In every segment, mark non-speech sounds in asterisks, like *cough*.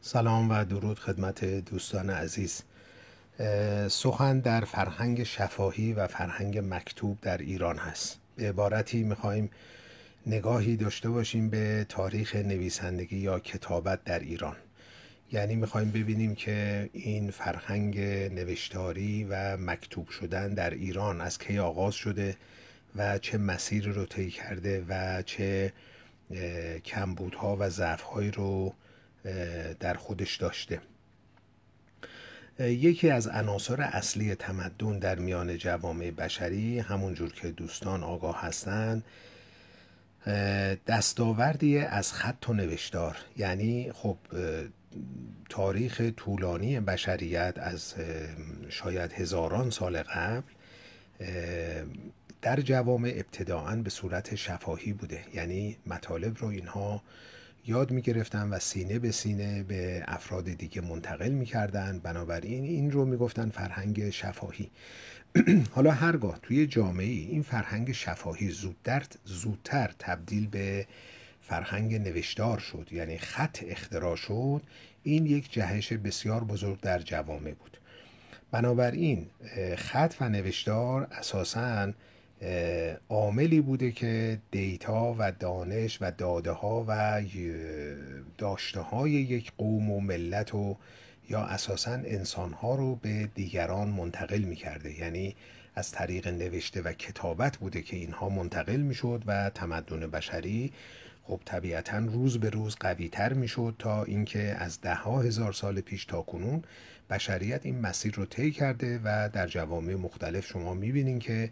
سلام و درود خدمت دوستان عزیز. سخن در فرهنگ شفاهی و فرهنگ مکتوب در ایران هست. به عبارتی می‌خواهیم نگاهی داشته باشیم به تاریخ نویسندگی یا کتابت در ایران. یعنی می‌خوایم ببینیم که این فرهنگ نوشتاری و مکتوب شدن در ایران از کی آغاز شده و چه مسیر رو طی کرده و چه کمبودها و ضعفهایی رو در خودش داشته. یکی از عناصر اصلی تمدن در میان جوامع بشری همونجور که دوستان آگاه هستند دستاوردی از خط و نوشتار. یعنی خب تاریخ طولانی بشریت از شاید هزاران سال قبل در جوامع ابتداعا به صورت شفاهی بوده. یعنی مطالب رو اینها یاد می گرفتن و سینه به سینه به افراد دیگه منتقل می کردن بنابراین این رو می گفتن فرهنگ شفاهی. *clears throat* حالا هرگاه توی جامعه این فرهنگ شفاهی زودتر, زودتر تبدیل به فرهنگ نوشتار شد یعنی خط اختراع شد این یک جهش بسیار بزرگ در جوامع بود. بنابراین خط و نوشتار اساساً عاملی بوده که دیتا و دانش و داده ها و داشته های یک قوم و ملت و یا اساسا انسان ها رو به دیگران منتقل می کرده یعنی از طریق نوشته و کتابت بوده که اینها منتقل می شد و تمدن بشری خب طبیعتا روز به روز قوی تر می شد تا اینکه از ده ها هزار سال پیش تا کنون بشریت این مسیر رو طی کرده و در جوامع مختلف شما می بینین که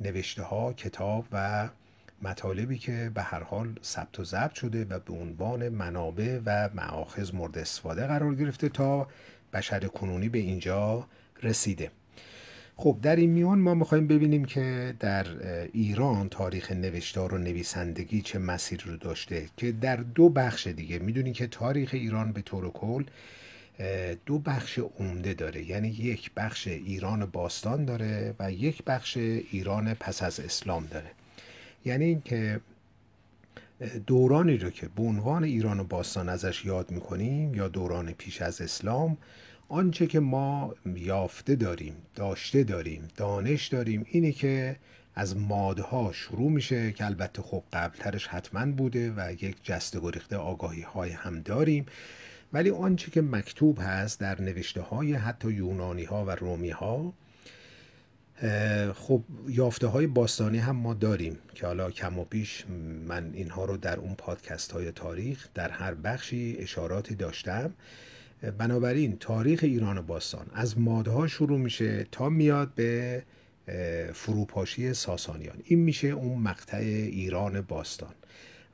نوشته ها کتاب و مطالبی که به هر حال ثبت و ضبط شده و به عنوان منابع و معاخذ مورد استفاده قرار گرفته تا بشر کنونی به اینجا رسیده. خب در این میان ما می‌خوایم ببینیم که در ایران تاریخ نوشتار و نویسندگی چه مسیر رو داشته که در دو بخش دیگه. می‌دونی که تاریخ ایران به طور کل دو بخش عمده داره. یعنی یک بخش ایران باستان داره و یک بخش ایران پس از اسلام داره. یعنی اینکه دورانی رو که به عنوان ایران باستان ازش یاد می‌کنیم یا دوران پیش از اسلام آنچه که ما یافته داریم داشته داریم دانش داریم اینه که از مادها شروع میشه که البته خب قبلترش حتما بوده و یک جست گریخته آگاهی های هم داریم. ولی آنچه که مکتوب هست در نوشته های حتی یونانی ها و رومی ها خب یافته های باستانی هم ما داریم که حالا کم و پیش من اینها رو در اون پادکست های تاریخ در هر بخشی اشاراتی داشتم. بنابراین تاریخ ایران باستان از مادها شروع میشه تا میاد به فروپاشی ساسانیان. این میشه اون مقطع ایران باستان.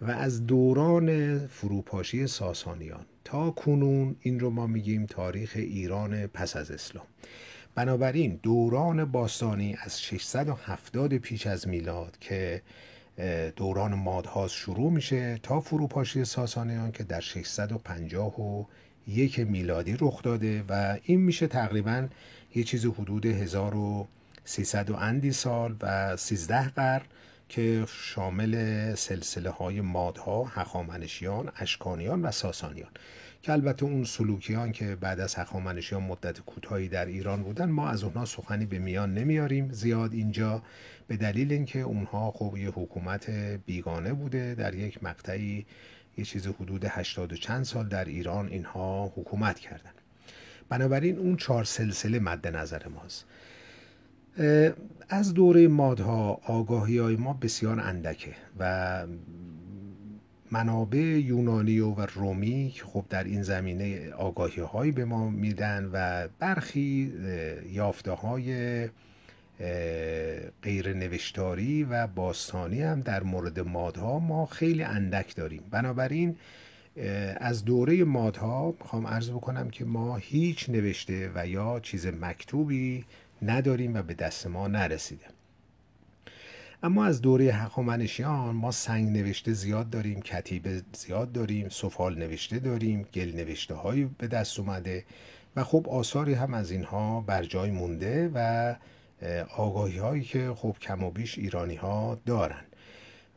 و از دوران فروپاشی ساسانیان. تا کنون این رو ما میگیم تاریخ ایران پس از اسلام. بنابراین دوران باستانی از 670 پیش از میلاد که دوران مادهاست شروع میشه تا فروپاشی ساسانیان که در 651 میلادی رخ داده و این میشه تقریبا یه چیز حدود 1300 و اندی سال و 13 قرن که شامل سلسله های مادها، هخامنشیان، اشکانیان و ساسانیان. که البته اون سلوکیان که بعد از هخامنشیان مدت کوتاهی در ایران بودن ما از اونها سخنی به میان نمیاریم زیاد اینجا به دلیل اینکه اونها خب یه حکومت بیگانه بوده. در یک مقطعی یه چیز حدود هشتاد و چند سال در ایران اینها حکومت کردن. بنابراین اون چهار سلسله مد نظر ماست. از دوره مادها آگاهی های ما بسیار اندکه و منابع یونانی و, رومی خب در این زمینه آگاهی هایی به ما میدن و برخی یافته های غیر نوشتاری و باستانی هم در مورد مادها ما خیلی اندک داریم. بنابراین از دوره مادها می‌خوام عرض بکنم که ما هیچ نوشته و یا چیز مکتوبی نداریم و به دست ما نرسیده. اما از دوره هخامنشیان ما سنگ نوشته زیاد داریم کتیبه زیاد داریم سفال نوشته داریم گل نوشته هایی به دست اومده و خب آثاری هم از اینها بر جای مونده و آگاهی هایی که خب کم و بیش ایرانی ها دارن.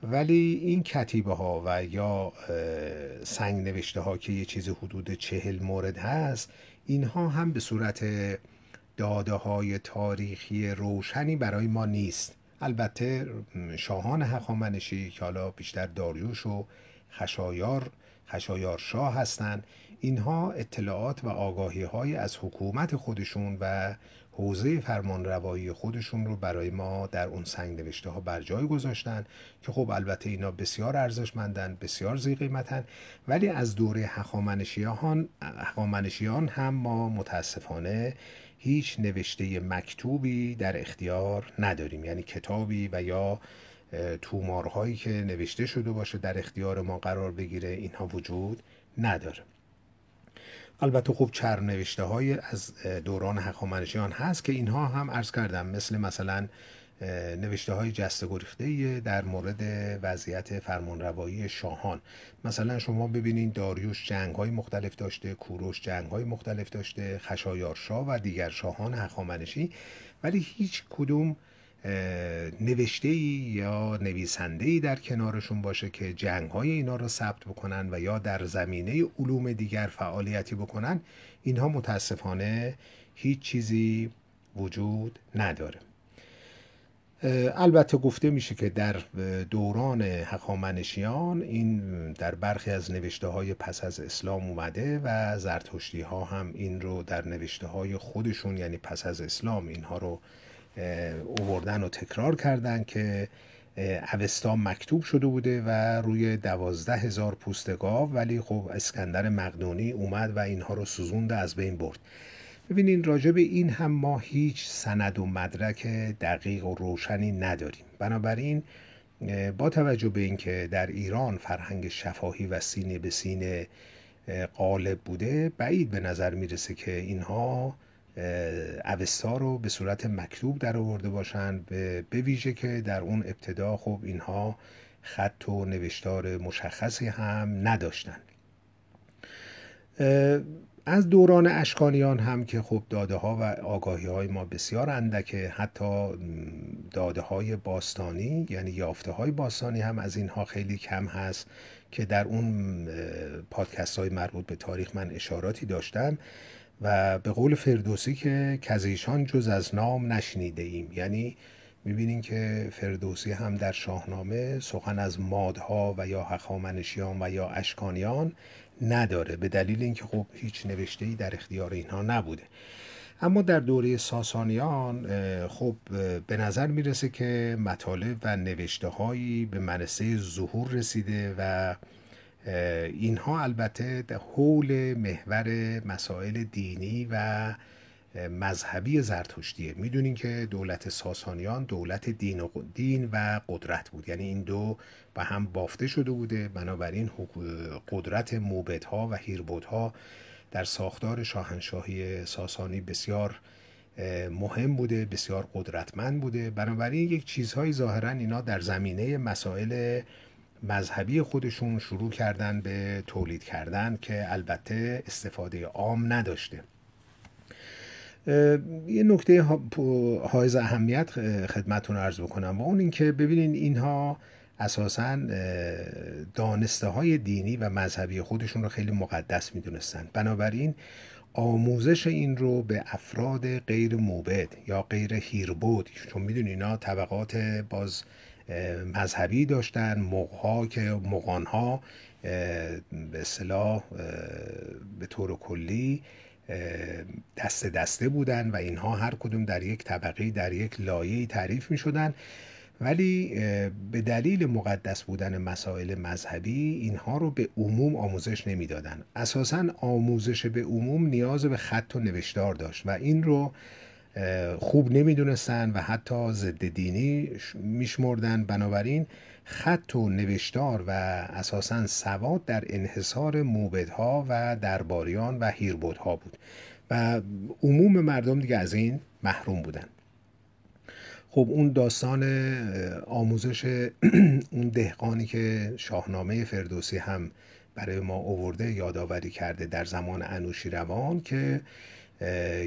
ولی این کتیبه ها و یا سنگ نوشته ها که یه چیز حدود چهل مورد هست اینها هم به صورت داده های تاریخی روشنی برای ما نیست. البته شاهان هخامنشی که حالا بیشتر داریوش و خشایار خشایار شاه هستند اینها اطلاعات و آگاهی های از حکومت خودشون و حوزه فرمان روایی خودشون رو برای ما در اون سنگ نوشته ها بر جای گذاشتن که خب البته اینا بسیار ارزشمندن بسیار زی قیمتن ولی از دوره هخامنشیان هخامنشیان هم ما متاسفانه هیچ نوشته مکتوبی در اختیار نداریم. یعنی کتابی و یا تومارهایی که نوشته شده باشه در اختیار ما قرار بگیره اینها وجود نداره. البته خب چرم نوشته های از دوران هخامنشیان هست که اینها هم عرض کردم مثل مثلا نوشته های جست گریخته در مورد وضعیت فرمانروایی شاهان. مثلا شما ببینید داریوش جنگ های مختلف داشته کوروش جنگ های مختلف داشته خشایارشاه و دیگر شاهان هخامنشی ولی هیچ کدوم نوشته یا نویسنده ای در کنارشون باشه که جنگ های اینا رو ثبت بکنن و یا در زمینه علوم دیگر فعالیتی بکنن. اینها متاسفانه هیچ چیزی وجود نداره. البته گفته میشه که در دوران هخامنشیان این در برخی از نوشته های پس از اسلام اومده و زرتشتی ها هم این رو در نوشته های خودشون یعنی پس از اسلام اینها رو اووردن و تکرار کردن که اوستا مکتوب شده بوده و روی دوازده هزار پوست گاو ولی خب اسکندر مقدونی اومد و اینها رو سوزونده از بین برد. ببینین راجع به این هم ما هیچ سند و مدرک دقیق و روشنی نداریم. بنابراین با توجه به اینکه در ایران فرهنگ شفاهی و سینه به سینه غالب بوده بعید به نظر می‌رسه که اینها اوستا رو به صورت مکتوب در آورده باشند به ویژه که در اون ابتدا خب اینها خط و نوشتار مشخصی هم نداشتند از دوران اشکانیان هم که خب داده ها و آگاهی های ما بسیار اندکه حتی داده های باستانی یعنی یافته های باستانی هم از اینها خیلی کم هست که در اون پادکست های مربوط به تاریخ من اشاراتی داشتم و به قول فردوسی که کزیشان جز از نام نشنیده ایم یعنی می‌بینین که فردوسی هم در شاهنامه سخن از مادها و یا هخامنشیان و یا اشکانیان نداره. به دلیل اینکه خب هیچ نوشته ای در اختیار اینها نبوده. اما در دوره ساسانیان خب به نظر می‌رسه که مطالب و نوشته هایی به منصه ظهور رسیده و اینها البته حول محور مسائل دینی و مذهبی زرتشتیه. می‌دونین که دولت ساسانیان دولت دین و, دین و قدرت بود. یعنی این دو به هم بافته شده بوده. بنابراین قدرت موبدها و هیربودها در ساختار شاهنشاهی ساسانی بسیار مهم بوده بسیار قدرتمند بوده. بنابراین یک چیزهایی ظاهرا اینا در زمینه مسائل مذهبی خودشون شروع کردن به تولید کردن که البته استفاده عام نداشته. یه نکته حائز اهمیت خدمتون عرض بکنم و اون اینکه ببینین اینها اساسا دانسته های دینی و مذهبی خودشون رو خیلی مقدس می‌دونستن. بنابراین آموزش این رو به افراد غیر موبد یا غیر هیربود چون می‌دونین اینا طبقات باز مذهبی داشتن مقها که مقانها به اصطلاح به طور کلی دسته دسته بودن و اینها هر کدوم در یک طبقه در یک لایه تعریف می شدن ولی به دلیل مقدس بودن مسائل مذهبی اینها رو به عموم آموزش نمی‌دادن. اساسا آموزش به عموم نیاز به خط و نوشتار داشت و این رو خوب نمی‌دونستن و حتی ضد دینی میشمردن. بنابراین خط و نوشتار و اساسا سواد در انحصار موبدها و درباریان و هیربودها بود و عموم مردم دیگه از این محروم بودن. خب اون داستان آموزش *clears throat* اون دهقانی که شاهنامه فردوسی هم برای ما اوورده یادآوری کرده در زمان انوشیروان که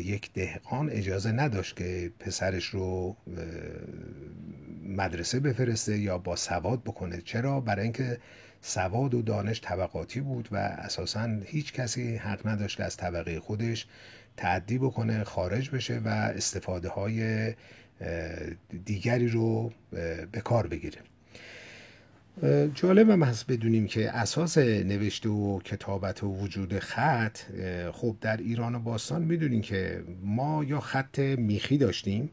یک دهقان اجازه نداشت که پسرش رو مدرسه بفرسته یا با سواد بکنه. چرا؟ برای اینکه سواد و دانش طبقاتی بود و اساسا هیچ کسی حق نداشت که از طبقه خودش تعدی بکنه خارج بشه و استفاده های دیگری رو به کار بگیره. جالب هم هست بدونیم که اساس نوشته و کتابت و وجود خط خب در ایران و باستان می‌دونیم که ما یا خط میخی داشتیم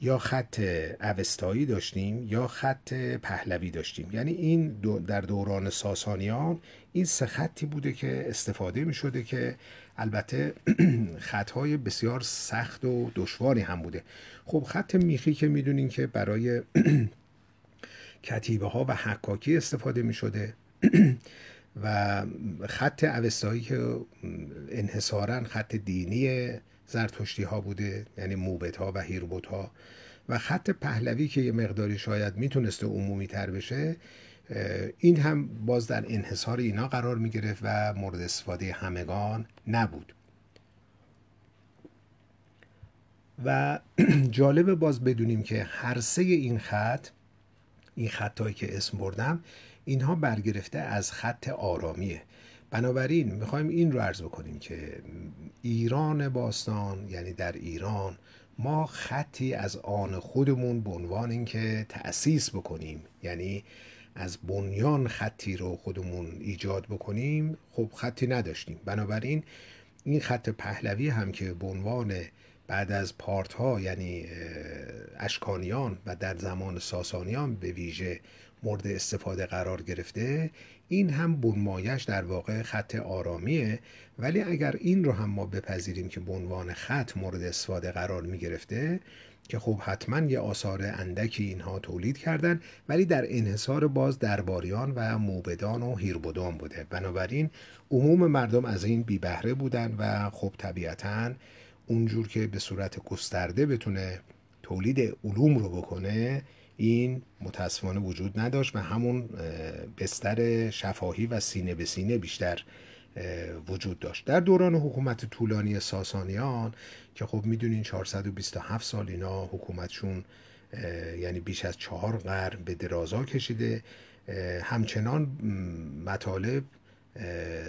یا خط اوستایی داشتیم یا خط پهلوی داشتیم. یعنی این در دوران ساسانیان این سه خطی بوده که استفاده می شده که البته *clears throat* خطهای بسیار سخت و دشواری هم بوده. خب خط میخی که می‌دونین که برای *clears throat* کتیبه ها و حکاکی استفاده می شده و خط اوستایی که انحصارا خط دینی زرتشتی ها بوده یعنی موبت ها و هیربوت ها و خط پهلوی که یه مقداری شاید می‌تونسته عمومی تر بشه این هم باز در انحصار اینا قرار می گرفت و مورد استفاده همگان نبود. و *clears throat* جالب باز بدونیم که هر سه این خط این خطایی که اسم بردم اینها برگرفته از خط آرامیه. بنابراین می‌خوایم این رو عرض بکنیم که ایران باستان یعنی در ایران ما خطی از آن خودمون به عنوان اینکه تأسیس بکنیم یعنی از بنیان خطی رو خودمون ایجاد بکنیم خب خطی نداشتیم. بنابراین این خط پهلوی هم که به عنوان بعد از پارت ها یعنی اشکانیان و در زمان ساسانیان به ویژه مورد استفاده قرار گرفته این هم بنمایش در واقع خط آرامیه. ولی اگر این رو هم ما بپذیریم که به عنوان خط مورد استفاده قرار می گرفته که خب حتما یه آثار اندکی اینها تولید کردن ولی در انحصار باز درباریان و موبدان و هیربودان بوده. بنابراین عموم مردم از این بی بهره بودن و خب طبیعتا اونجور که به صورت گسترده بتونه تولید علوم رو بکنه این متاسفانه وجود نداشت و همون بستر شفاهی و سینه به سینه بیشتر وجود داشت. در دوران حکومت طولانی ساسانیان که خب می‌دونین 427 سال اینا حکومتشون یعنی بیش از چهار قرن به درازا کشیده. همچنان مطالب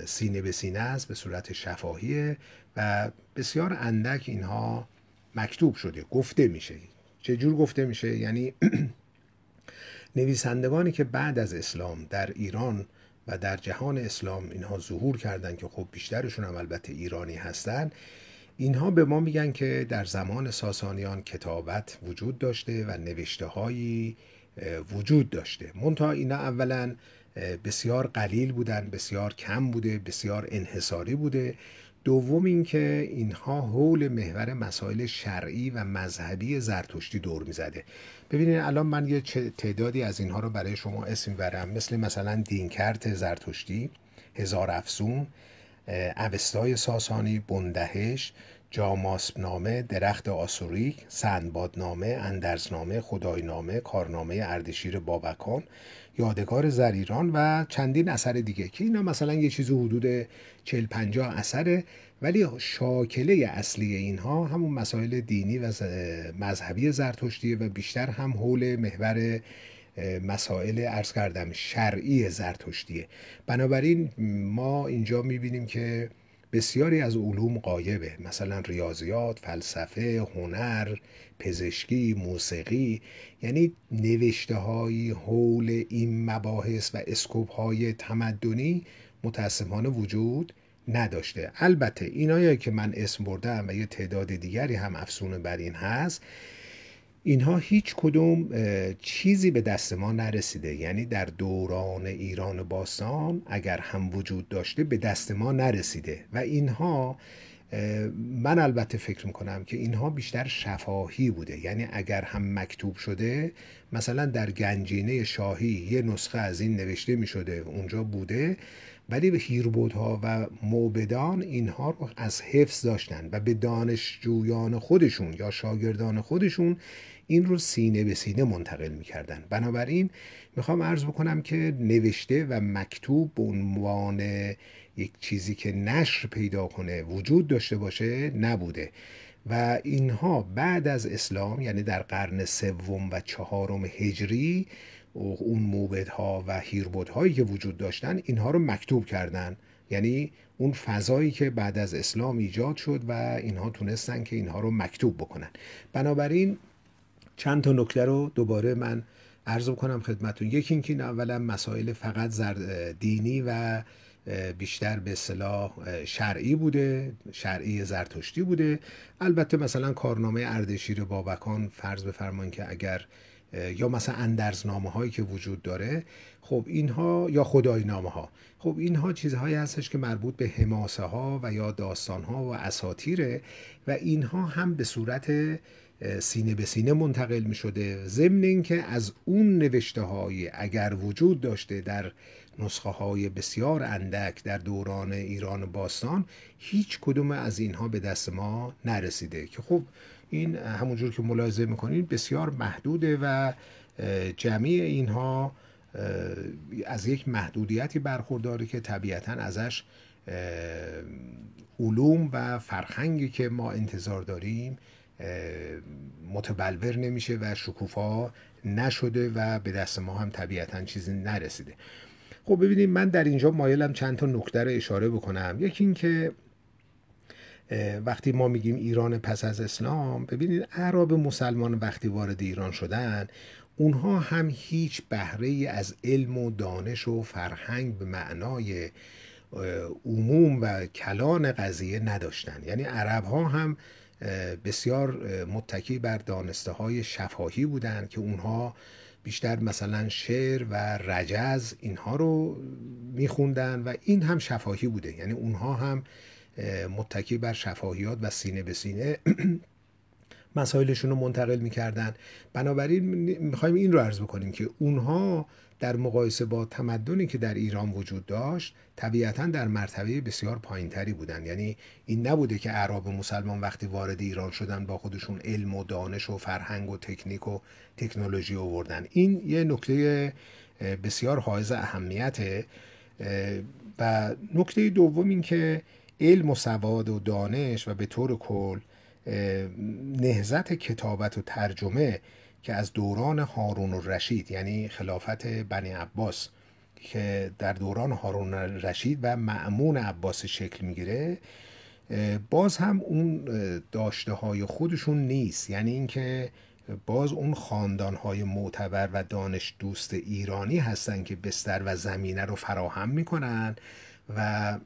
سینه به سینه است به صورت شفاهیه و بسیار اندک اینها مکتوب شده گفته میشه. چجور گفته میشه؟ یعنی *clears throat* نویسندگانی که بعد از اسلام در ایران و در جهان اسلام اینها ظهور کردند که خب بیشترشون هم البته ایرانی هستند اینها به ما میگن که در زمان ساسانیان کتابت وجود داشته و نوشته هایی وجود داشته. منتها اینا اولا بسیار قلیل بودن بسیار کم بوده بسیار انحصاری بوده. دوم اینکه اینها حول محور مسائل شرعی و مذهبی زرتشتی دور می‌زده. ببینید الان من یه تعدادی از اینها رو برای شما اسم می‌برم. مثل مثلا دینکرت زرتشتی هزار افسون اوستای ساسانی بندهش جاماسبنامه درخت آسوریک سندبادنامه اندرزنامه خداینامه کارنامه اردشیر بابکان یادگار زریران و چندین اثر دیگه که اینا مثلا یه چیزی حدود 40 50 اثره ولی شاکله اصلی اینها همون مسائل دینی و مذهبی زرتشتیه و بیشتر هم حول محور مسائل ارز کردم شرعی زرتشتیه. بنابراین ما اینجا می‌بینیم که بسیاری از علوم قایبه مثلا ریاضیات، فلسفه، هنر، پزشکی، موسیقی. یعنی نوشته های حول این مباحث و اسکوپ های تمدنی متاسفانه وجود نداشته. البته اینایی که من اسم بردم و یه تعداد دیگری هم افسونه بر این هست اینها هیچ کدوم چیزی به دست ما نرسیده. یعنی در دوران ایران باستان اگر هم وجود داشته به دست ما نرسیده. و اینها من البته فکر می‌کنم که اینها بیشتر شفاهی بوده. یعنی اگر هم مکتوب شده مثلا در گنجینه شاهی یه نسخه از این نوشته می‌شده اونجا بوده. ولی به هیربودها و موبدان اینها رو از حفظ داشتن و به دانشجویان خودشون یا شاگردان خودشون این رو سینه به سینه منتقل می‌کردن. بنابراین می‌خوام عرض بکنم که نوشته و مکتوب به عنوان یک چیزی که نشر پیدا کنه وجود داشته باشه نبوده. و اینها بعد از اسلام یعنی در قرن سوم و چهارم هجری اون موبدها و هایی که وجود داشتن اینها رو مکتوب کردن. یعنی اون فضایی که بعد از اسلام ایجاد شد و اینها تونستن که اینها رو مکتوب بکنن. بنابراین چند تا نکته رو دوباره من عرض کنم خدمتون یکی اینکه این اولا مسائل فقط دینی و بیشتر به اصطلاح شرعی بوده شرعی زرتشتی بوده. البته مثلا کارنامه اردشیر بابکان فرض بفرمایید که اگر یا مثلا اندرزنامه هایی که وجود داره خب اینها یا خدای نامه ها خب اینها چیزهایی هستش که مربوط به حماسه ها و یا داستان ها و اساتیره و اینها هم به صورت سینه به سینه منتقل می شده ضمن اینکه از اون نوشته های اگر وجود داشته در نسخه های بسیار اندک در دوران ایران باستان هیچ کدوم از اینها به دست ما نرسیده. که خب این همونجور که ملاحظه می‌کنید بسیار محدوده و جمعی اینها از یک محدودیتی برخورداره که طبیعتا ازش علوم و فرهنگی که ما انتظار داریم متبلور نمیشه و شکوفا نشده و به دست ما هم طبیعتا چیزی نرسیده. خب ببینید من در اینجا مایلم چند تا نکته رو اشاره بکنم. یکی اینکه وقتی ما میگیم ایران پس از اسلام ببینید اعراب مسلمان وقتی وارد ایران شدن اونها هم هیچ بهره از علم و دانش و فرهنگ به معنای عموم و کلان قضیه نداشتن. یعنی عرب ها هم بسیار متکی بر دانسته های شفاهی بودند که اونها بیشتر مثلا شعر و رجز اینها رو میخوندن و این هم شفاهی بوده. یعنی اونها هم متکی بر شفاهیات و سینه به سینه *clears throat* مسائلشون رو منتقل می‌کردن. بنابراین می‌خوایم این رو عرض بکنیم که اونها در مقایسه با تمدنی که در ایران وجود داشت طبیعتا در مرتبه بسیار پایینتری بودن. یعنی این نبوده که اعراب مسلمان وقتی وارد ایران شدن با خودشون علم و دانش و فرهنگ و تکنیک و تکنولوژی آوردن. این یه نکته بسیار حائز اهمیته. و نکته دوم این که علم و سواد و دانش و به طور کل نهزت کتابت و ترجمه که از دوران هارون الرشید یعنی خلافت بنی عباس که در دوران هارون الرشید و معمون عباس شکل می‌گیره باز هم اون داشته های خودشون نیست. یعنی اینکه باز اون خاندان های معتبر و دانش دوست ایرانی هستن که بستر و زمینه رو فراهم می‌کنن و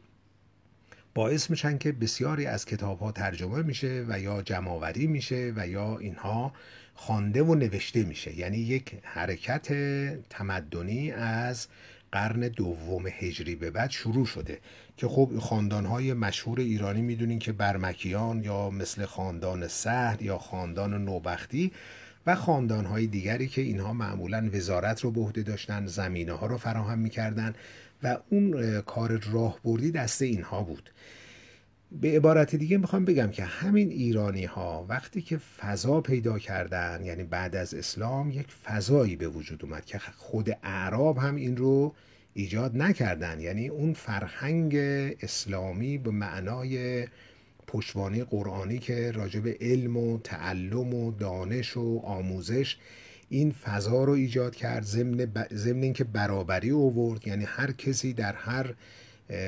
باعث میشن که بسیاری از کتاب ها ترجمه میشه و یا جمعآوری میشه و یا اینها خوانده و نوشته میشه. یعنی یک حرکت تمدنی از قرن دوم هجری به بعد شروع شده که خب های مشهور ایرانی می‌دونین که برمکیان یا مثل خاندان سهر یا خاندان نوبختی و های دیگری که اینها معمولا وزارت رو به عهده داشتن زمینه ها رو فراهم می‌کردن و اون کار راهبردی دست اینها بود. به عبارت دیگه می‌خوام بگم که همین ایرانی ها وقتی که فضا پیدا کردن یعنی بعد از اسلام یک فضایی به وجود اومد که خود اعراب هم این رو ایجاد نکردن. یعنی اون فرهنگ اسلامی به معنای پشتوانه قرآنی که راجع به علم و تعلم و دانش و آموزش این فضا رو ایجاد کرد ضمن ب... اینکه برابری اوورد یعنی هر کسی در هر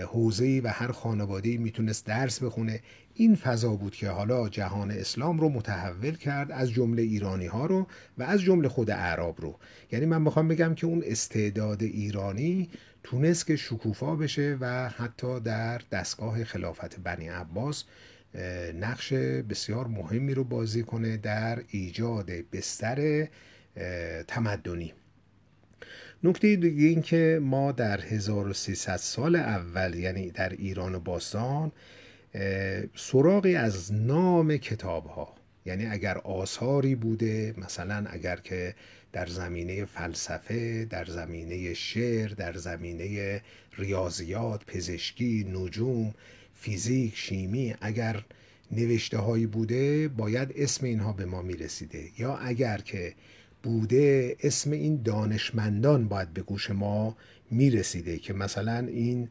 حوزه‌ای و هر خانواده‌ای می‌تونست درس بخونه. این فضا بود که حالا جهان اسلام رو متحول کرد از جمله ایرانی ها رو و از جمله خود اعراب رو. یعنی من می‌خوام بگم که اون استعداد ایرانی تونست که شکوفا بشه و حتی در دستگاه خلافت بنی عباس نقش بسیار مهمی رو بازی کنه در ایجاد بستر تمدنی. نکته دیگه این که ما در 1300 سال اول یعنی در ایران باستان سراغی از نام کتاب ها یعنی اگر آثاری بوده مثلا اگر که در زمینه فلسفه در زمینه شعر در زمینه ریاضیات پزشکی نجوم فیزیک شیمی اگر نوشته هایی بوده باید اسم اینها به ما می‌رسیده. یا اگر که بوده اسم این دانشمندان باید به گوش ما می‌رسیده که مثلا این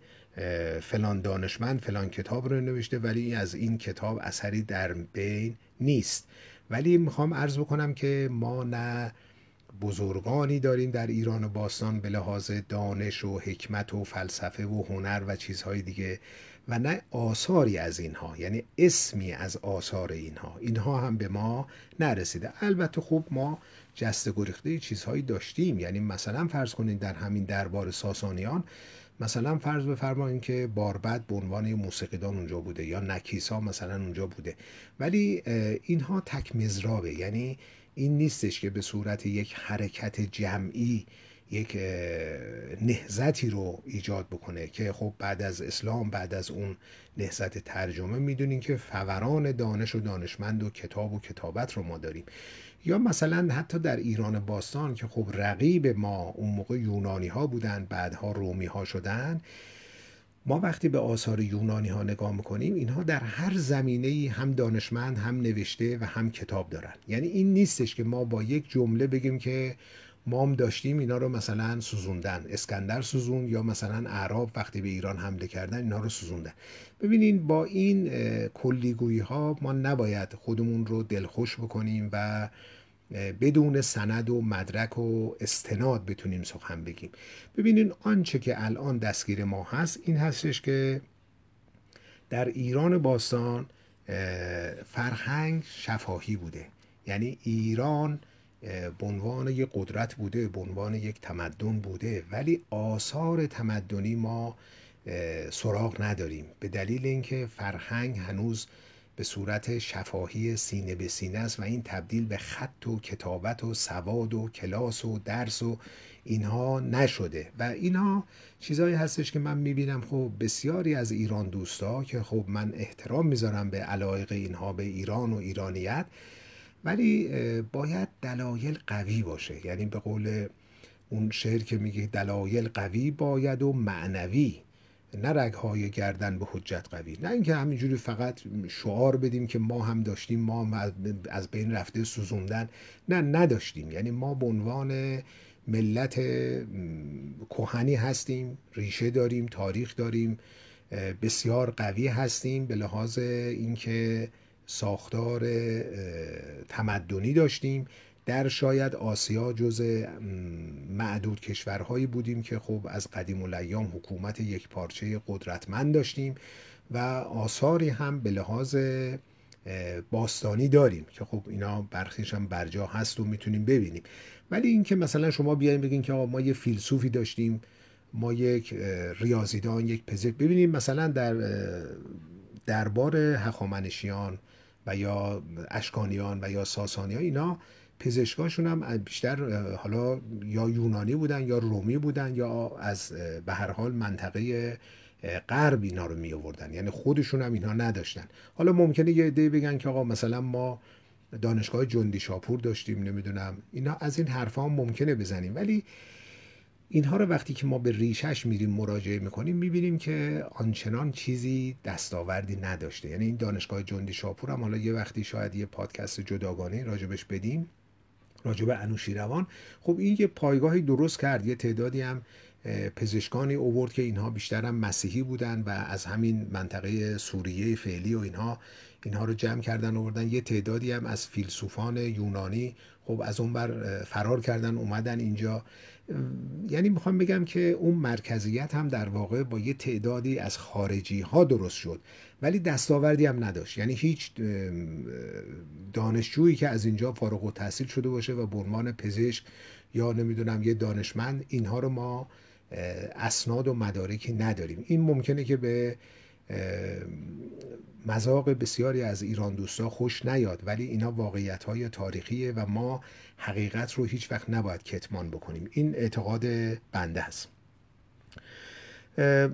فلان دانشمند فلان کتاب رو نوشته ولی از این کتاب اثری در بین نیست. ولی می‌خوام عرض بکنم که ما نه بزرگانی داریم در ایران باستان به لحاظ دانش و حکمت و فلسفه و هنر و چیزهای دیگه و نه آثاری از اینها یعنی اسمی از آثار اینها. اینها هم به ما نرسیده. البته خوب ما جست گریخته چیزهایی داشتیم. یعنی مثلا فرض کنید در همین دربار ساسانیان مثلا فرض بفرمایید که باربد به عنوان موسیقیدان اونجا بوده یا نکیسا مثلا اونجا بوده. ولی اینها تک مزرابه یعنی این نیستش که به صورت یک حرکت جمعی یک نهزتی رو ایجاد بکنه که خب بعد از اسلام بعد از اون نهزت ترجمه می‌دونین که فوران دانش و دانشمند و کتاب و کتابت رو ما داریم. یا مثلا حتی در ایران باستان که خب رقیب ما اون موقع یونانی ها بودن بعدها رومی ها شدن ما وقتی به آثار یونانی ها نگاه می‌کنیم اینها در هر زمینه هم دانشمند هم نوشته و هم کتاب دارن. یعنی این نیستش که ما با یک جمله بگیم که ما هم داشتیم اینا رو مثلا سوزوندن. اسکندر سوزون یا مثلا اعراب وقتی به ایران حمله کردن اینا رو سوزوندن. ببینین با این کلیگویی ها ما نباید خودمون رو دلخوش بکنیم و بدون سند و مدرک و استناد بتونیم سخن بگیم. ببینین آنچه که الان دستگیر ما هست این هستش که در ایران باستان فرهنگ شفاهی بوده. یعنی ایران به عنوان یک قدرت بوده به عنوان یک تمدن بوده. ولی آثار تمدنی ما سراغ نداریم. به دلیل اینکه فرهنگ هنوز به صورت شفاهی سینه به سینه است و این تبدیل به خط و کتابت و سواد و کلاس و درس و اینها نشده. و اینها چیزهایی هستش که من می‌بینم. خب بسیاری از ایران دوستا که خب من احترام می‌ذارم به علایق اینها به ایران و ایرانیت ولی باید دلایل قوی باشه. یعنی به قول اون شعر که میگه دلایل قوی باید و معنوی نه رگهای گردن به حجت قوی. نه اینکه همینجوری فقط شعار بدیم که ما هم داشتیم ما هم از بین رفته سوزوندن. نه نداشتیم. یعنی ما به عنوان ملت کهنی هستیم ریشه داریم تاریخ داریم بسیار قوی هستیم به لحاظ اینکه ساختار تمدنی داشتیم. در شاید آسیا جز معدود کشورهایی بودیم که خب از قدیم الایام حکومت یک پارچه قدرتمند داشتیم و آثاری هم به لحاظ باستانی داریم که خب اینا برخیش هم برجا هست و می‌تونیم ببینیم. ولی اینکه مثلا شما بیاین بگین که ما یه فیلسوفی داشتیم ما یک ریاضیدان یک پزشک. ببینیم مثلا در دربار هخامنشیان و یا اشکانیان و یا ساسانیان اینا پزشکاشون هم بیشتر حالا یا یونانی بودن یا رومی بودن یا از به هر حال منطقه غرب اینا رو می آوردن. یعنی خودشون هم اینها نداشتن. حالا ممکنه یه عده بگن که آقا مثلا ما دانشگاه جندی شاپور داشتیم نمی‌دونم. اینا از این حرفا ممکنه بزنیم. ولی اینها رو وقتی که ما به ریشش میریم مراجعه می‌کنیم می‌بینیم که آنچنان چیزی دستاوردی نداشته. یعنی این دانشگاه جندی شاپور هم حالا یه وقتی شاید یه پادکست جداگانه راجبش بدیم راجب انوشیروان. خب این یه پایگاهی درست کرد. یه تعدادی هم پزشکانی اوورد که اینها بیشتر هم مسیحی بودن و از همین منطقه سوریه فعلی و اینها اینها رو جمع کردن آوردن. یه تعدادی هم از فیلسوفان یونانی خب از اون بر فرار کردن اومدن اینجا. یعنی می‌خوام بگم که اون مرکزیت هم در واقع با یه تعدادی از خارجی ها درست شد ولی دستاوردی هم نداشت. یعنی هیچ دانشجویی که از اینجا فارغ و تحصیل شده باشه و عنوان پزشک یا نمی‌دونم یه دانشمند اینها رو ما اسناد و مدارکی نداریم. این ممکنه که به مذاق بسیاری از ایران دوستا خوش نیاد ولی اینا واقعیت های تاریخیه و ما حقیقت رو هیچ وقت نباید کتمان بکنیم. این اعتقاد بنده است.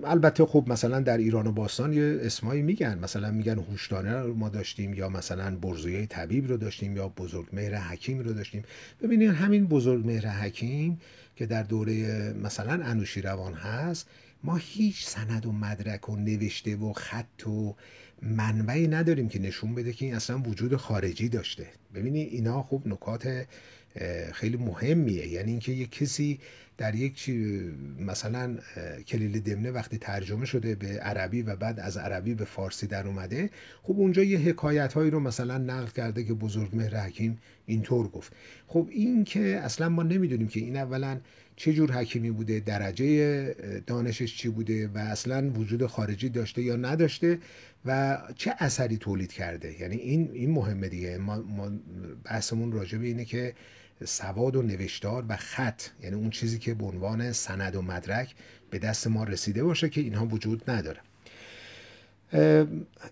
البته خب مثلا در ایران و باستان یه اسمایی میگن. مثلا میگن هوشدانه رو ما داشتیم یا مثلا برزویه طبیب رو داشتیم یا بزرگ مهر حکیم رو داشتیم. ببینید همین بزرگ مهر حکیم که در دوره مثلا انوشیروان هست ما هیچ سند و مدرک و نوشته و خط و منبعی نداریم که نشون بده که این اصلا وجود خارجی داشته. ببینید اینا خوب نکات خیلی مهمیه. یعنی اینکه یک کسی در یک مثلا کلیل دمنه وقتی ترجمه شده به عربی و بعد از عربی به فارسی در اومده خب اونجا یه حکایت هایی رو مثلا نقل کرده که بزرگ مهر حکیم اینطور گفت. خب این که اصلا ما نمی‌دونیم که این اولا چه جور حکیمی بوده درجه دانشش چی بوده و اصلا وجود خارجی داشته یا نداشته و چه اثری تولید کرده؟ یعنی این این مهمه دیگه. ما, ما بحثمون راجع به اینه که سواد و نوشتار و خط یعنی اون چیزی که به عنوان سند و مدرک به دست ما رسیده باشه که اینها وجود نداره.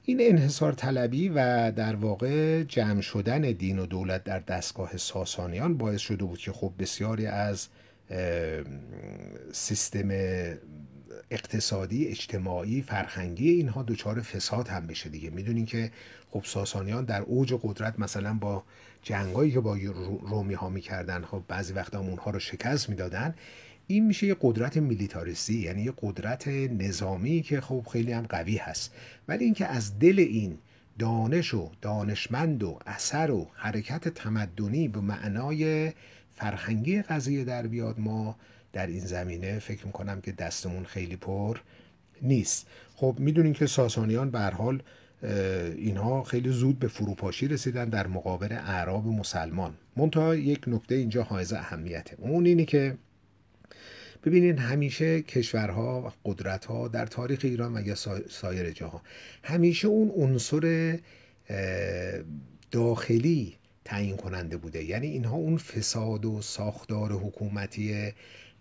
این انحصار طلبی و در واقع جمع شدن دین و دولت در دستگاه ساسانیان باعث شده بود که خب بسیاری از سیستم اقتصادی اجتماعی فرهنگی اینها دچار فساد هم بشه دیگه. می‌دونین که خب ساسانیان در اوج قدرت مثلا با جنگایی که با رومی ها می‌کردن خب بعضی وقتا اونها رو شکست می‌دادن. این میشه یه قدرت میلیتاریستی یعنی یه قدرت نظامی که خب خیلی هم قوی هست. ولی اینکه از دل این دانش و دانشمند و اثر و حرکت تمدنی به معنای فرهنگی قضیه در بیاد ما در این زمینه فکر می‌کنم که دستمون خیلی پر نیست. خب می‌دونین که ساسانیان به حال اینها خیلی زود به فروپاشی رسیدن در مقابل اعراب مسلمان. منتها یک نکته اینجا حائز اهمیته. اون اینی که ببینین همیشه کشورها و قدرتها در تاریخ ایران و یا سایر جاها همیشه اون عنصر داخلی تعیین کننده بوده. یعنی اینها اون فساد و ساختار حکومتی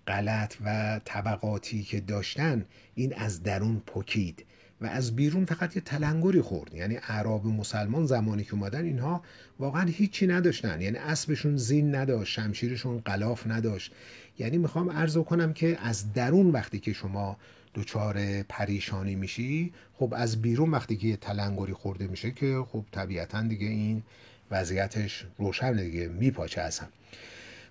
غلط و طبقاتی که داشتن این از درون پکید و از بیرون فقط یه تلنگری خورد. یعنی اعراب مسلمان زمانی که اومدن اینها واقعا هیچی نداشتن. یعنی اسبشون زین نداشت شمشیرشون قلاف نداشت. یعنی می‌خوام عرض کنم که از درون وقتی که شما دچار پریشانی میشی خب از بیرون وقتی که یه تلنگری خورده میشه که خب طبیعتا دیگه این وضعیتش روشن دیگه میپاچه اصلا.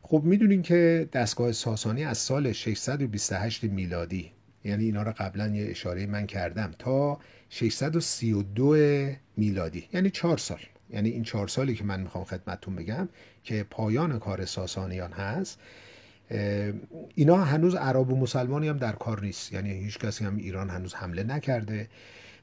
خب می‌دونین که دستگاه ساسانی از سال 628 میلادی یعنی اینا رو قبلا یه اشاره من کردم تا 632 میلادی یعنی چهار سال. یعنی این چهار سالی که من می‌خوام خدمتتون بگم که پایان کار ساسانیان هست اینا هنوز عرب و مسلمانی هم در کار نیست. یعنی هیچ کسی هم ایران هنوز حمله نکرده.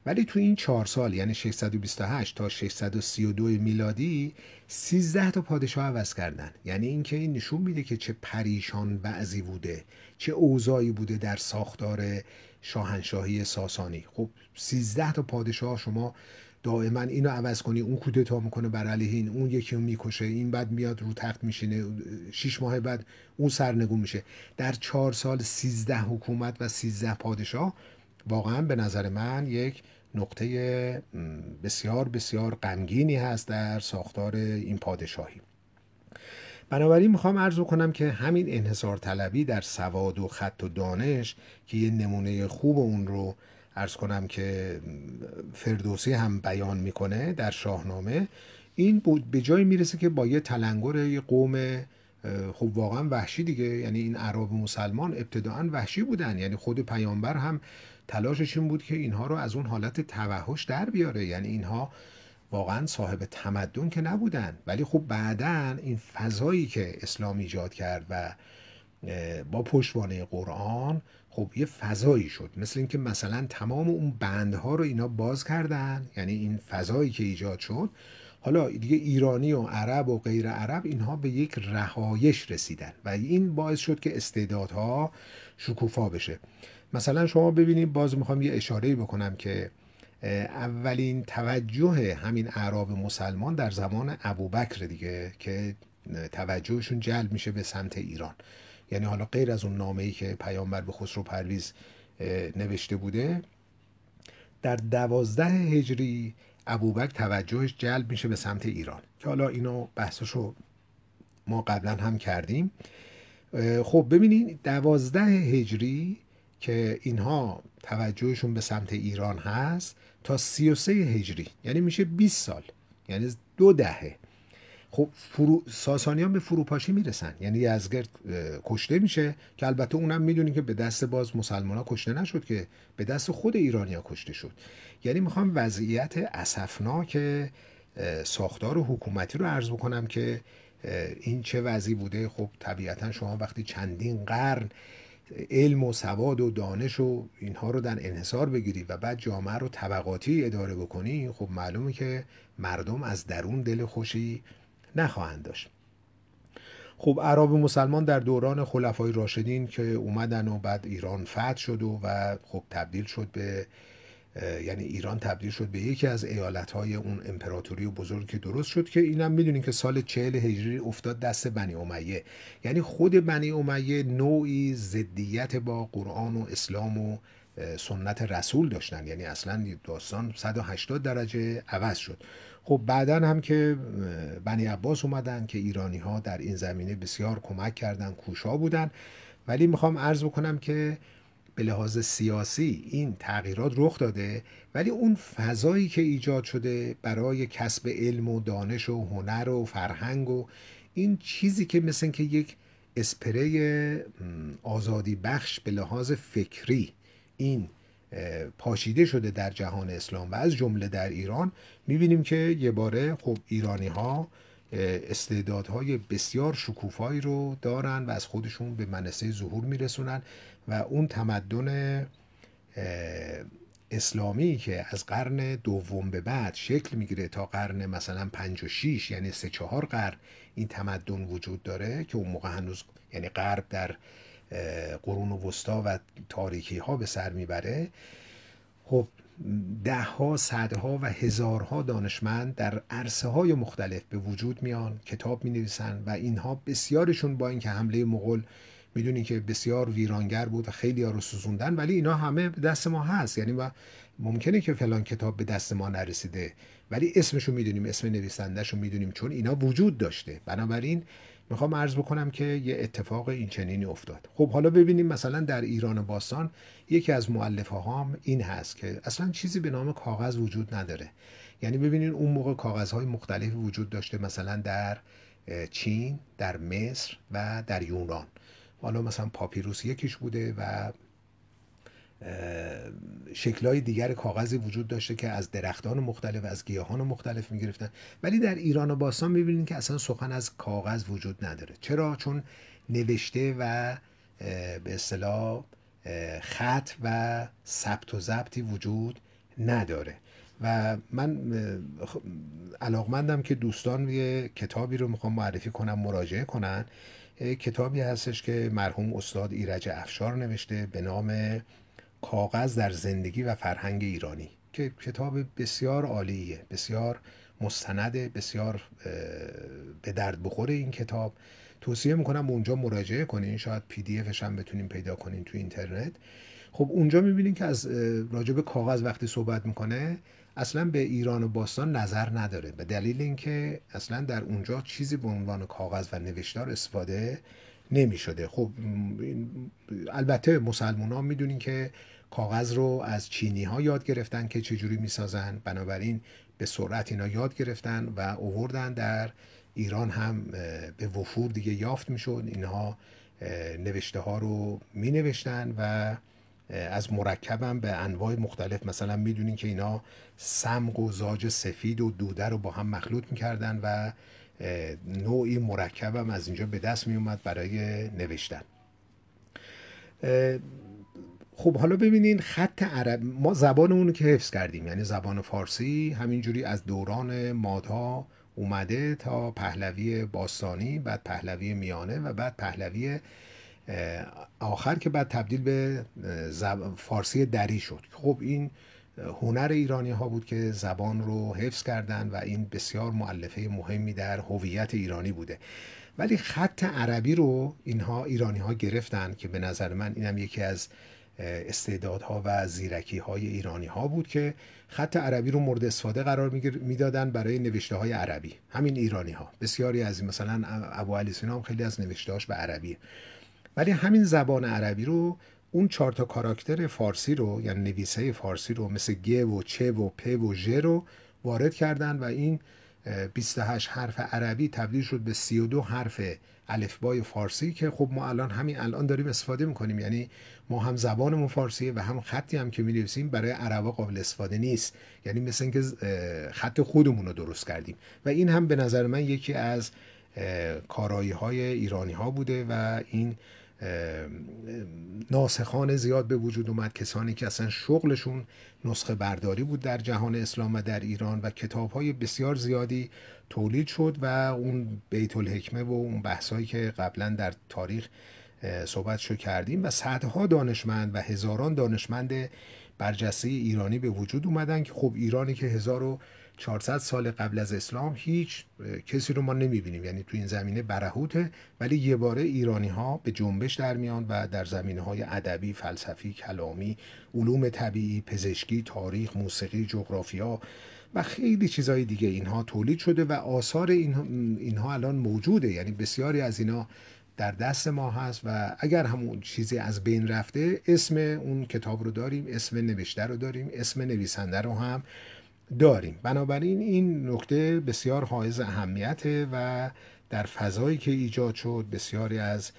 ولی تو این چهار سال یعنی 628 تا 632 میلادی 13 تا پادشاه عوض کردن. یعنی اینکه این نشون میده که چه پریشان بعضی بوده چه اوضاعی بوده در ساختار شاهنشاهی ساسانی. خب 13 تا پادشاه شما دائما اینو عوض کنی اون کودتا می‌کنه بر علیه این اون یکی رو می‌کشه این بعد میاد رو تخت میشینه شیش ماه بعد اون سرنگون میشه. در چهار سال سیزده حکومت و سیزده پادشاه واقعا به نظر من یک نقطه بسیار بسیار غمگینی هست در ساختار این پادشاهی. بنابراین می‌خوام عرض کنم که همین انحصار طلبی در سواد و خط و دانش که یه نمونه خوب اون رو ارز کنم که فردوسی هم بیان می‌کنه در شاهنامه این به جایی می‌رسه که با یه تلنگر یه قوم خب واقعا وحشی دیگه یعنی این عرب مسلمان ابتداعا وحشی بودن یعنی خود پیامبر هم تلاشش این بود که اینها رو از اون حالت توحش در بیاره. یعنی اینها واقعا صاحب تمدن که نبودن. ولی خب بعدا این فضایی که اسلام ایجاد کرد و با پشتوانه قرآن خب یه فضایی شد. مثل اینکه مثلا تمام اون بندها رو اینا باز کردن. یعنی این فضایی که ایجاد شد. حالا دیگه ایرانی و عرب و غیر عرب اینها به یک رهایش رسیدن. و این باعث شد که استعدادها شکوفا بشه. مثلا شما ببینید باز می‌خوام یه اشاره بکنم که اولین توجه همین اعراب مسلمان در زمان ابوبکر دیگه که توجهشون جلب میشه به سمت ایران. یعنی حالا غیر از اون نامه ای که پیامبر به خسرو پرویز نوشته بوده در دوازده هجری ابوبکر توجهش جلب میشه به سمت ایران. که حالا اینو بحثشو ما قبلا هم کردیم. خب ببینید دوازده هجری که اینها توجهشون به سمت ایران هست تا 33 هجری یعنی میشه 20 سال یعنی دو دهه. خب فرو... ساسانیان به فروپاشی می‌رسن یعنی یزگرد کشته میشه که البته اونم می‌دونی که به دست باز مسلمان ها کشته نشد که به دست خود ایرانیا کشته شد. یعنی می‌خوام وضعیت اسفناک ساختار حکومتی رو عرض بکنم که این چه وضعی بوده؟ خب طبیعتا شما وقتی چندین قرن علم و سواد و دانش و اینها رو در انحصار بگیری و بعد جامعه رو طبقاتی اداره بکنی خب معلومه که مردم از درون دل خوشی نخواهند داشت. خب عرب مسلمان در دوران خلفای راشدین که اومدن و بعد ایران فتح شد و, و خب تبدیل شد به یعنی ایران تبدیل شد به یکی از های اون امپراتوری و بزرگ که درست شد که اینم می‌دونین که سال چهل هجری افتاد دست بنی امیه. یعنی خود بنی امیه نوعی ضدیت با قرآن و اسلام و سنت رسول داشتن. یعنی اصلا داستان 180 درجه عوض شد. خب بعدا هم که بنی عباس اومدن که ایرانی ها در این زمینه بسیار کمک کردن کوشا بودن. ولی می‌خوام عرض بکنم که به لحاظ سیاسی این تغییرات رخ داده ولی اون فضایی که ایجاد شده برای کسب علم و دانش و هنر و فرهنگ و این چیزی که مثل که یک اسپری آزادی بخش به لحاظ فکری این پاشیده شده در جهان اسلام و از جمله در ایران می‌بینیم که یه باره خب ایرانی ها استعدادهای بسیار شکوفایی رو دارن و از خودشون به منصه ظهور میرسونن. و اون تمدن اسلامی که از قرن دوم به بعد شکل می‌گیره تا قرن مثلا پنج و شیش یعنی سه چهار قرن این تمدن وجود داره که اون موقع هنوز یعنی غرب در قرون وسطا و تاریکی ها به سر می‌بره. خب ده ها صدها و هزارها دانشمند در عرصه های مختلف به وجود میان کتاب می نویسن و اینها بسیارشون با اینکه حمله مغول می‌دونین که بسیار ویرانگر بود و خیلی ها رو سوزوندن ولی اینا همه دست ما هست. یعنی و ممکنه که فلان کتاب به دست ما نرسیده ولی اسمشو می‌دونیم اسم نویسندهشو می‌دونیم چون اینا وجود داشته. بنابراین می‌خوام عرض بکنم که یه اتفاق این چنینی افتاد. خب حالا ببینیم مثلا در ایران باستان یکی از معلفه هم این هست که اصلا چیزی به نام کاغذ وجود نداره. یعنی ببینین اون موقع کاغذهای مختلفی وجود داشته مثلا در چین در مصر و در یونان. حالا مثلا پاپیروس یکیش بوده و شکلهای دیگر کاغذی وجود داشته که از درختان مختلف از گیاهان مختلف می‌گرفتن. ولی در ایران و باستان می‌بینید که اصلا سخن از کاغذ وجود نداره. چرا؟ چون نوشته و به اصطلاح خط و ثبت و ضبطی وجود نداره. و من علاقمندم که دوستان یه کتابی رو می‌خوام معرفی کنم مراجعه کنن. کتابی هستش که مرحوم استاد ایرج افشار نوشته به نام کاغذ در زندگی و فرهنگ ایرانی که کتاب بسیار عالیه بسیار مستند بسیار به درد بخوره این کتاب. توصیه می‌کنم اونجا مراجعه کنین شاید پی دی افش هم بتونین پیدا کنین تو اینترنت. خب اونجا می‌بینین که از راجب کاغذ وقتی صحبت می‌کنه اصلا به ایران و باستان نظر نداره. به دلیل اینکه اصلا در اونجا چیزی به عنوان کاغذ و نوشتار استفاده نمی شده خب البته مسلمان ها می‌دونین که کاغذ رو از چینی ها یاد گرفتن که چجوری می‌سازن. بنابراین به سرعت اینا یاد گرفتن و اووردن. در ایران هم به وفور دیگه یافت می‌شد. اینها نوشته ها رو می نوشتن و از مرکبم به انواع مختلف. مثلا می‌دونین که اینا سمق و زاج سفید و دوده رو با هم مخلوط می‌کردن و نوعی مرکبم از اینجا به دست می اومد برای نوشتن. خب حالا ببینین خط عرب. ما زبانمون رو که حفظ کردیم یعنی زبان فارسی همینجوری از دوران مادها اومده تا پهلوی باستانی بعد پهلوی میانه و بعد پهلوی آخر که بعد تبدیل به فارسی دری شد. خب این هنر ایرانی ها بود که زبان رو حفظ کردن و این بسیار معلفه مهمی در هویت ایرانی بوده. ولی خط عربی رو اینها ایرانی ها گرفتن که به نظر من اینم یکی از استعدادها و زیرکی های ایرانی ها بود که خط عربی رو مورد استفاده قرار می‌دادن برای نوشته های عربی. همین ایرانی ها. بسیاری از مثلا ابو علی سینا هم خیلی از نوشتهاش به عربی. ولی همین زبان عربی رو اون چهار تا کاراکتر فارسی رو یعنی نویسه فارسی رو مثل گ و چه و پ و ژ رو وارد کردن و این 28 حرف عربی تبدیل شد به 32 حرف الفبای فارسی که خب ما الان همین الان داریم استفاده می‌کنیم. یعنی ما هم زبانمون فارسیه و هم خطی هم که می برای عربا قابل استفاده نیست. یعنی مثل اینکه خط خودمون رو درست کردیم. و این هم به نظر من یکی از کارایی های ایرانی بوده و این ناسخان زیاد به وجود اومد. کسانی که اصلا شغلشون نسخه برداری بود در جهان اسلام و در ایران و کتاب های بسیار زیادی تولید شد و اون بیت الحکمه و اون بحثایی که قبلا در تاریخ صحبت شو کردیم و صدها دانشمند و هزاران دانشمند برجسته ایرانی به وجود اومدن که خب ایرانی که 1400 سال قبل از اسلام هیچ کسی رو ما نمی‌بینیم. یعنی تو این زمینه برهوته ولی یه باره ایرانی ها به جنبش در میان و در زمینه های ادبی، فلسفی، کلامی، علوم طبیعی، پزشکی، تاریخ، موسیقی، جغرافیا و خیلی چیزهای دیگه اینها تولید شده و آثار اینها الان موجوده. یعنی بسیاری از اینا در دست ما هست و اگر همون چیزی از بین رفته اسم اون کتاب رو داریم اسم نوشته رو داریم اسم نویسنده رو هم داریم. بنابراین این نکته بسیار حائز اهمیته و در فضایی که ایجاد شد بسیاری از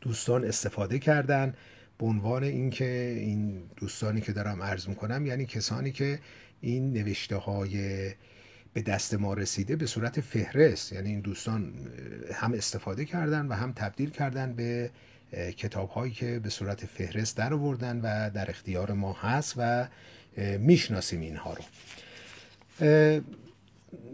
دوستان استفاده کردن به عنوان اینکه این دوستانی که دارم عرض می‌کنم یعنی کسانی که این نوشته های به دست ما رسیده به صورت فهرست. یعنی این دوستان هم استفاده کردن و هم تبدیل کردن به کتاب هایی که به صورت فهرست در آوردن و در اختیار ما هست و می‌شناسیم اینها رو.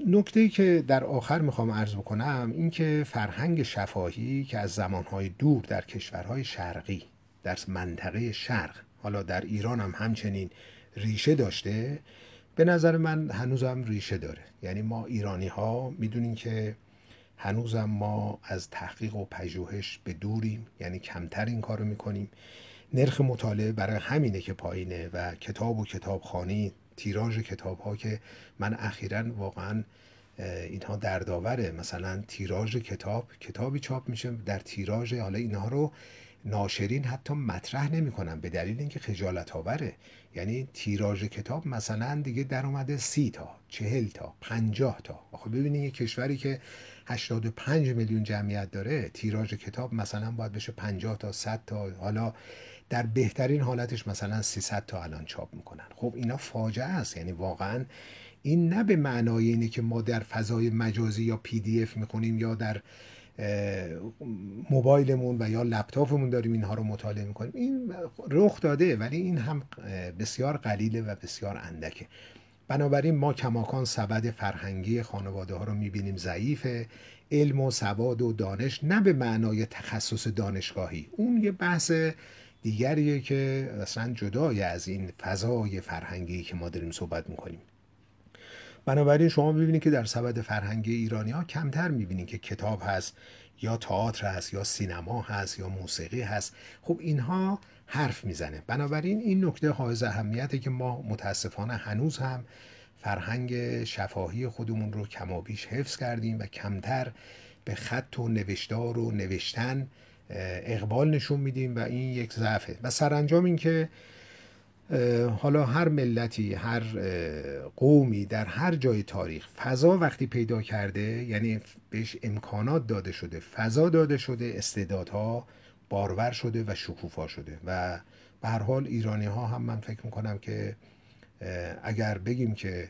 نکته ای که در آخر می‌خوام عرض بکنم این که فرهنگ شفاهی که از زمانهای دور در کشورهای شرقی در منطقه شرق حالا در ایران هم همچنین ریشه داشته به نظر من هنوزم ریشه داره. یعنی ما ایرانی ها می‌دونیم که هنوزم ما از تحقیق و پژوهش به دوریم. یعنی کمتر این کارو می‌کنیم. نرخ مطالعه برای همینه که پایینه و کتاب و کتابخانی تیراژ کتاب ها که من اخیرا واقعا اینها دردآوره. مثلا تیراژ کتاب کتابی چاپ میشه در تیراژ حالا اینها رو ناشرین حتی مطرح نمی‌کنن به دلیل اینکه خجالت آوره یعنی تیراژ کتاب مثلا دیگه در اومده سی تا چهل تا پنجاه تا. آخه ببینید یه کشوری که 85 میلیون جمعیت داره تیراژ کتاب مثلا باید بشه 50 تا 100 تا. حالا در بهترین حالتش مثلا 300 تا الان چاپ می‌کنن. خب اینا فاجعه است. یعنی واقعا این نه به معنای اینه که ما در فضای مجازی یا پی دی اف می‌کنیم یا در موبایلمون و یا لپتاپمون داریم اینها رو مطالعه می‌کنیم. این رخ داده ولی این هم بسیار قلیله و بسیار اندکه. بنابراین ما کماکان سبد فرهنگی خانواده ها رو می‌بینیم ضعیفه. علم و سواد و دانش نه به معنای تخصص دانشگاهی. اون یه بحث دیگریه که اصلا جدای از این فضای فرهنگی که ما داریم صحبت می‌کنیم. بنابراین شما ببینید که در سبد فرهنگی ایرانی ها کمتر می‌بینید که کتاب هست یا تئاتر هست یا سینما هست یا موسیقی هست. خب اینها حرف می‌زنه. بنابراین این نکته حائز اهمیته که ما متاسفانه هنوز هم فرهنگ شفاهی خودمون رو کمابیش حفظ کردیم و کمتر به خط و نوشتار و نوشتن اقبال نشون میدیم و این یک ضعفه. و سرانجام این که حالا هر ملتی هر قومی در هر جای تاریخ فضا وقتی پیدا کرده یعنی بهش امکانات داده شده فضا داده شده استعدادها بارور شده و شکوفا شده و به هر حال ایرانی ها هم من فکر می‌کنم که اگر بگیم که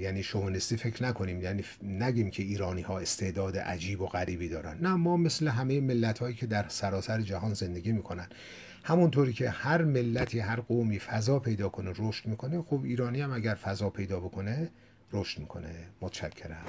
یعنی شوونستی فکر نکنیم یعنی نگیم که ایرانی ها استعداد عجیب و غریبی دارن. نه ما مثل همه ملت هایی که در سراسر جهان زندگی می‌کنن. همونطوری که هر ملتی هر قومی فضا پیدا کنه رشد می‌کنه خب ایرانی هم اگر فضا پیدا بکنه رشد می‌کنه. متشکرم.